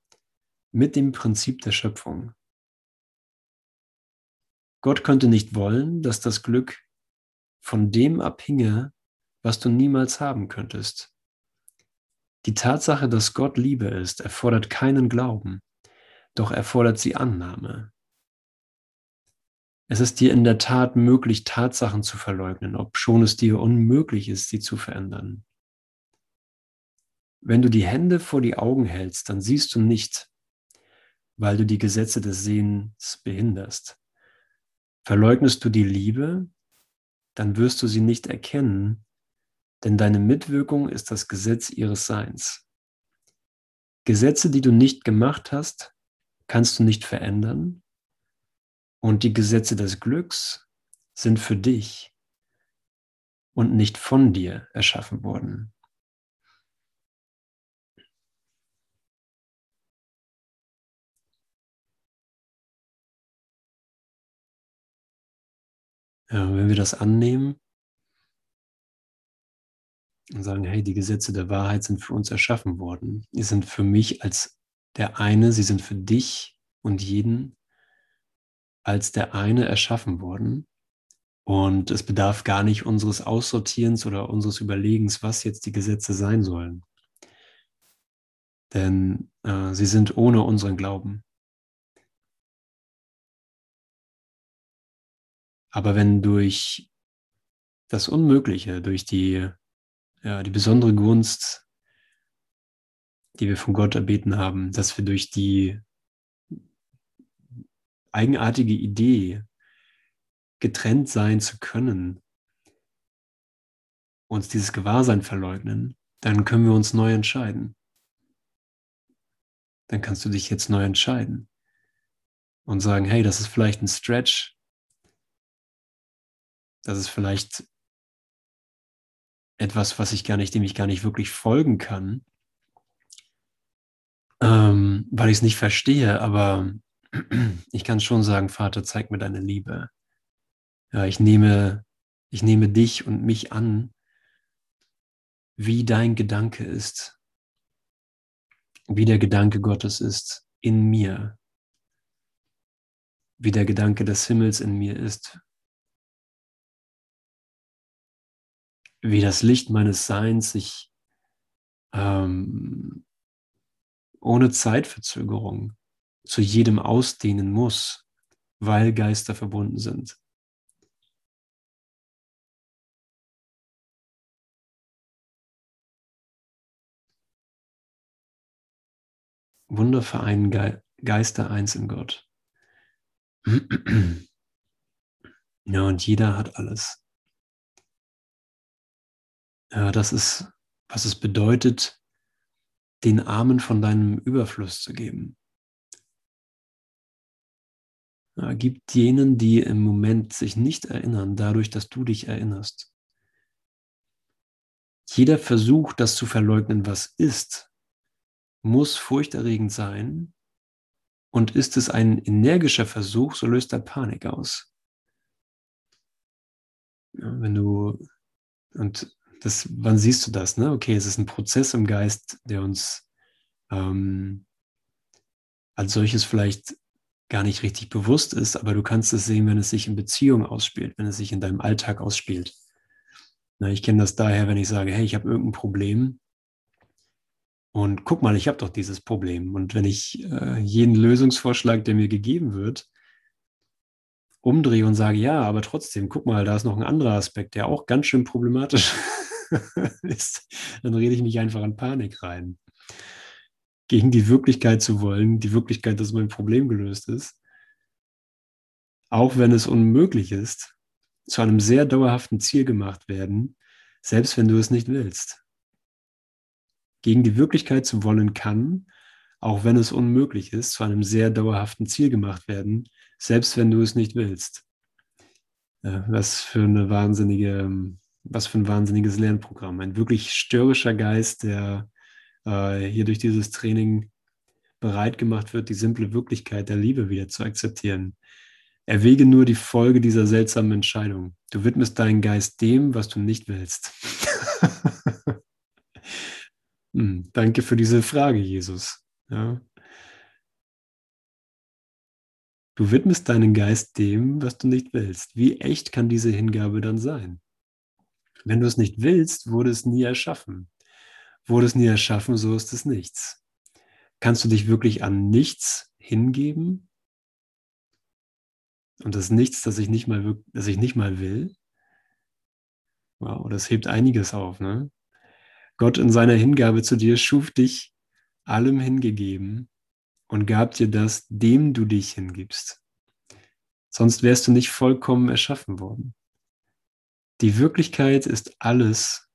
mit dem Prinzip der Schöpfung. Gott könnte nicht wollen, dass das Glück von dem abhinge, was du niemals haben könntest. Die Tatsache, dass Gott Liebe ist, erfordert keinen Glauben, doch erfordert sie Annahme. Es ist dir in der Tat möglich, Tatsachen zu verleugnen, obschon es dir unmöglich ist, sie zu verändern. Wenn du die Hände vor die Augen hältst, dann siehst du nicht, weil du die Gesetze des Sehens behinderst. Verleugnest du die Liebe, dann wirst du sie nicht erkennen, denn deine Mitwirkung ist das Gesetz ihres Seins. Gesetze, die du nicht gemacht hast, kannst du nicht verändern. Und die Gesetze des Glücks sind für dich und nicht von dir erschaffen worden. Ja, wenn wir das annehmen und sagen, hey, die Gesetze der Wahrheit sind für uns erschaffen worden. Die sind für mich als der eine, sie sind für dich und jeden als der eine erschaffen worden. Und es bedarf gar nicht unseres Aussortierens oder unseres Überlegens, was jetzt die Gesetze sein sollen. Denn äh, sie sind ohne unseren Glauben. Aber wenn durch das Unmögliche, durch die, ja, die besondere Gunst, die wir von Gott erbeten haben, dass wir durch die eigenartige Idee getrennt sein zu können, uns dieses Gewahrsein verleugnen, dann können wir uns neu entscheiden. Dann kannst du dich jetzt neu entscheiden und sagen, hey, das ist vielleicht ein Stretch, das ist vielleicht etwas, was ich gar nicht, dem ich gar nicht wirklich folgen kann, ähm, weil ich es nicht verstehe, aber ich kann schon sagen, Vater, zeig mir deine Liebe. Ja, ich nehme, ich nehme dich und mich an, wie dein Gedanke ist, wie der Gedanke Gottes ist in mir, wie der Gedanke des Himmels in mir ist, wie das Licht meines Seins sich ähm, ohne Zeitverzögerung zu jedem ausdehnen muss, weil Geister verbunden sind. Wunder vereinen Ge Geister eins in Gott. <clears throat> Ja, und jeder hat alles. Ja, das ist, was es bedeutet, den Armen von deinem Überfluss zu geben. Ja, gib jenen, die im Moment sich nicht erinnern, dadurch, dass du dich erinnerst. Jeder Versuch, das zu verleugnen, was ist, muss furchterregend sein. Und ist es ein energischer Versuch, so löst er Panik aus. Ja, wenn du, und das, wann siehst du das? Ne? Okay, es ist ein Prozess im Geist, der uns ähm, als solches vielleicht gar nicht richtig bewusst ist, aber du kannst es sehen, wenn es sich in Beziehung ausspielt, wenn es sich in deinem Alltag ausspielt. Na, ich kenne das daher, wenn ich sage, hey, ich habe irgendein Problem und guck mal, ich habe doch dieses Problem. Und wenn ich äh, jeden Lösungsvorschlag, der mir gegeben wird, umdrehe und sage, ja, aber trotzdem, guck mal, da ist noch ein anderer Aspekt, der auch ganz schön problematisch <laughs> ist, dann rede ich mich einfach an Panik rein. Gegen die Wirklichkeit zu wollen, die Wirklichkeit, dass mein Problem gelöst ist, auch wenn es unmöglich ist, zu einem sehr dauerhaften Ziel gemacht werden, selbst wenn du es nicht willst gegen die Wirklichkeit zu wollen kann, auch wenn es unmöglich ist, zu einem sehr dauerhaften Ziel gemacht werden, selbst wenn du es nicht willst. was für eine wahnsinnige, was für ein wahnsinniges Lernprogramm. Ein wirklich störrischer Geist, der äh, hier durch dieses Training bereit gemacht wird, die simple Wirklichkeit der Liebe wieder zu akzeptieren. Erwäge nur die Folge dieser seltsamen Entscheidung. Du widmest deinen Geist dem, was du nicht willst. <laughs> Hm, danke für diese Frage, Jesus. Ja. Du widmest deinen Geist dem, was du nicht willst. Wie echt kann diese Hingabe dann sein? Wenn du es nicht willst, wurde es nie erschaffen. Wurde es nie erschaffen, so ist es nichts. Kannst du dich wirklich an nichts hingeben? Und das Nichts, das ich nicht mal, das ich nicht mal will? Wow, das hebt einiges auf, ne? Gott in seiner Hingabe zu dir schuf dich allem hingegeben und gab dir das, dem du dich hingibst. Sonst wärst du nicht vollkommen erschaffen worden. Die Wirklichkeit ist alles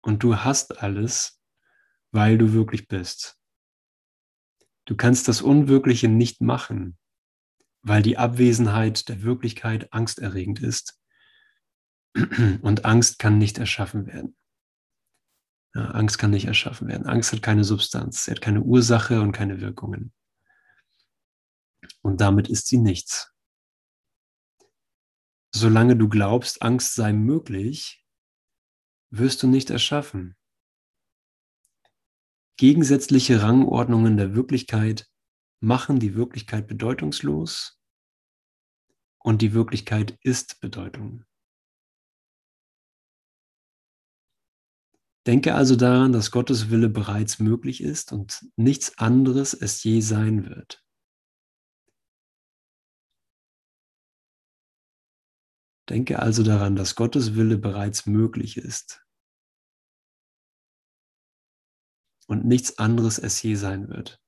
und du hast alles, weil du wirklich bist. Du kannst das Unwirkliche nicht machen, weil die Abwesenheit der Wirklichkeit angsterregend ist. <clears throat> Und Angst kann nicht erschaffen werden. Ja, Angst kann nicht erschaffen werden. Angst hat keine Substanz, sie hat keine Ursache und keine Wirkungen. Und damit ist sie nichts. solange du glaubst, Angst sei möglich, wirst du nicht erschaffen. Gegensätzliche Rangordnungen der Wirklichkeit machen die Wirklichkeit bedeutungslos und die Wirklichkeit ist Bedeutung. Denke also daran, dass Gottes Wille bereits möglich ist und nichts anderes es je sein wird. Denke also daran, dass Gottes Wille bereits möglich ist und nichts anderes es je sein wird.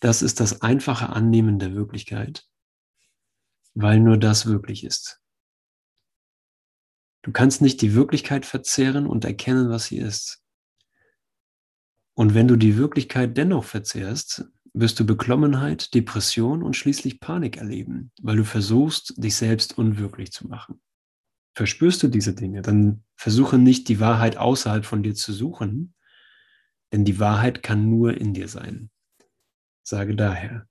Das ist das einfache Annehmen der Wirklichkeit, weil nur das wirklich ist. Du kannst nicht die Wirklichkeit verzehren und erkennen, was sie ist. Und wenn du die Wirklichkeit dennoch verzehrst, wirst du Beklommenheit, Depression und schließlich Panik erleben, weil du versuchst, dich selbst unwirklich zu machen. Verspürst du diese Dinge, dann versuche nicht, die Wahrheit außerhalb von dir zu suchen, denn die Wahrheit kann nur in dir sein. Sage daher,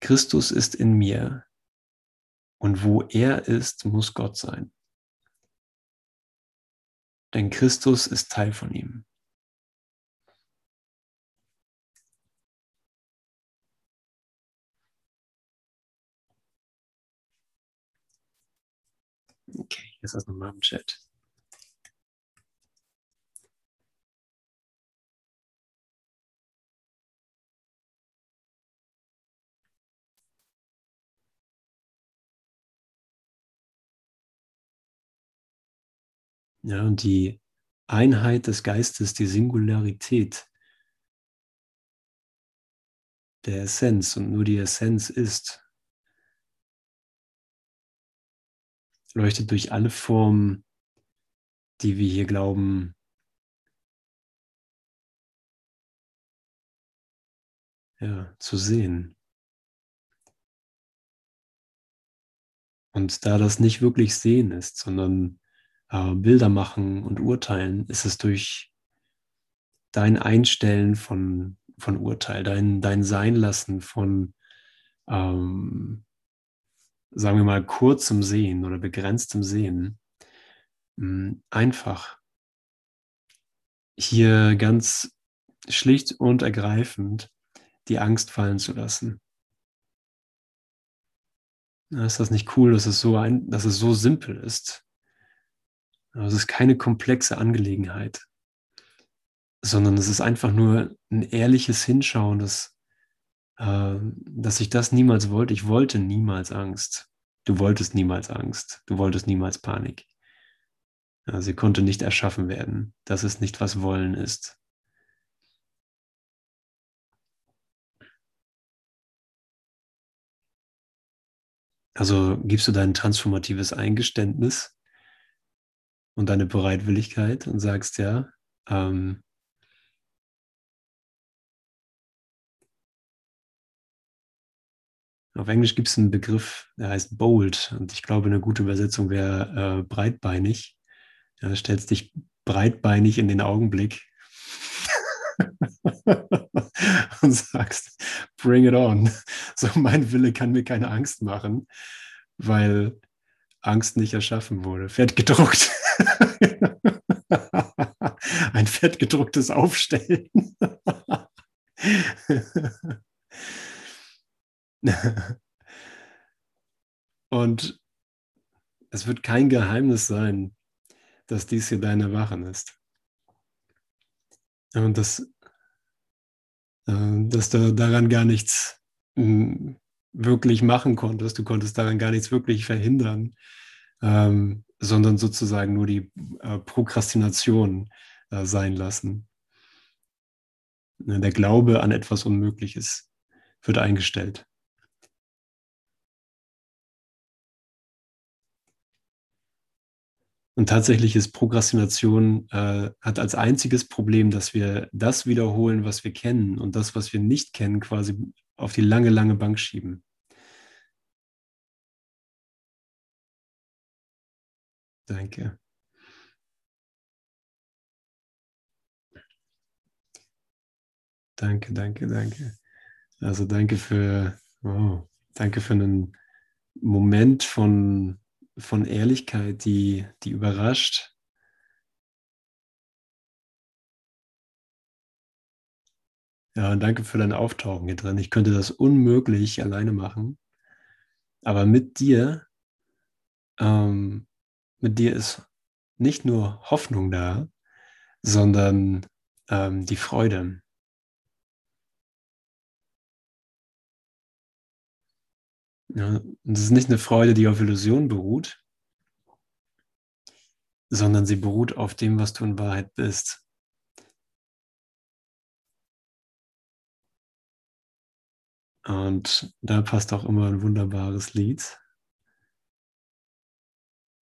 Christus ist in mir, und wo er ist, muss Gott sein. Denn Christus ist Teil von ihm. Okay, jetzt das nochmal im Chat. Ja, und die Einheit des Geistes, die Singularität der Essenz und nur die Essenz ist, leuchtet durch alle Formen, die wir hier glauben, ja, zu sehen. Und da das nicht wirklich Sehen ist, sondern äh, Bilder machen und urteilen, ist es durch dein Einstellen von, von Urteil, dein, dein Sein von, ähm, sagen wir mal, kurzem Sehen oder begrenztem Sehen, hm, einfach hier ganz schlicht und ergreifend die Angst fallen zu lassen. Ist das nicht cool, dass es so ein, dass es so simpel ist? Also es ist keine komplexe Angelegenheit, sondern es ist einfach nur ein ehrliches Hinschauen, dass, äh, dass ich das niemals wollte. Ich wollte niemals Angst. Du wolltest niemals Angst. Du wolltest niemals Panik. Sie konnte nicht erschaffen werden. Das ist nicht, was Wollen ist. Also gibst du dein transformatives Eingeständnis und deine Bereitwilligkeit und sagst, ja, ähm, auf Englisch gibt es einen Begriff, der heißt bold und ich glaube, eine gute Übersetzung wäre äh, breitbeinig. Ja, stellst dich breitbeinig in den Augenblick <laughs> und sagst, bring it on. So mein Wille kann mir keine Angst machen, weil Angst nicht erschaffen wurde. Fett gedruckt. <laughs> Ein fettgedrucktes Aufstellen. <laughs> <laughs> Und es wird kein Geheimnis sein, dass dies hier deine Wachen ist. Und dass, äh, dass du daran gar nichts hm, wirklich machen konntest. Du konntest daran gar nichts wirklich verhindern ähm, sondern sozusagen nur die äh, Prokrastination äh, sein lassen. Ne, der Glaube an etwas Unmögliches wird eingestellt. Und tatsächlich ist Prokrastination äh, hat als einziges Problem, dass wir das wiederholen, was wir kennen und das, was wir nicht kennen, quasi auf die lange, lange Bank schieben. Danke. Danke, danke, danke. Also danke für Oh, danke für einen Moment von, von Ehrlichkeit, die, die überrascht. Ja, danke für dein Auftauchen hier drin. Ich könnte das unmöglich alleine machen. Aber mit dir, ähm, mit dir ist nicht nur Hoffnung da, sondern ähm, die Freude. Ja, und es ist nicht eine Freude, die auf Illusion beruht, sondern sie beruht auf dem, was du in Wahrheit bist. Und da passt auch immer ein wunderbares Lied.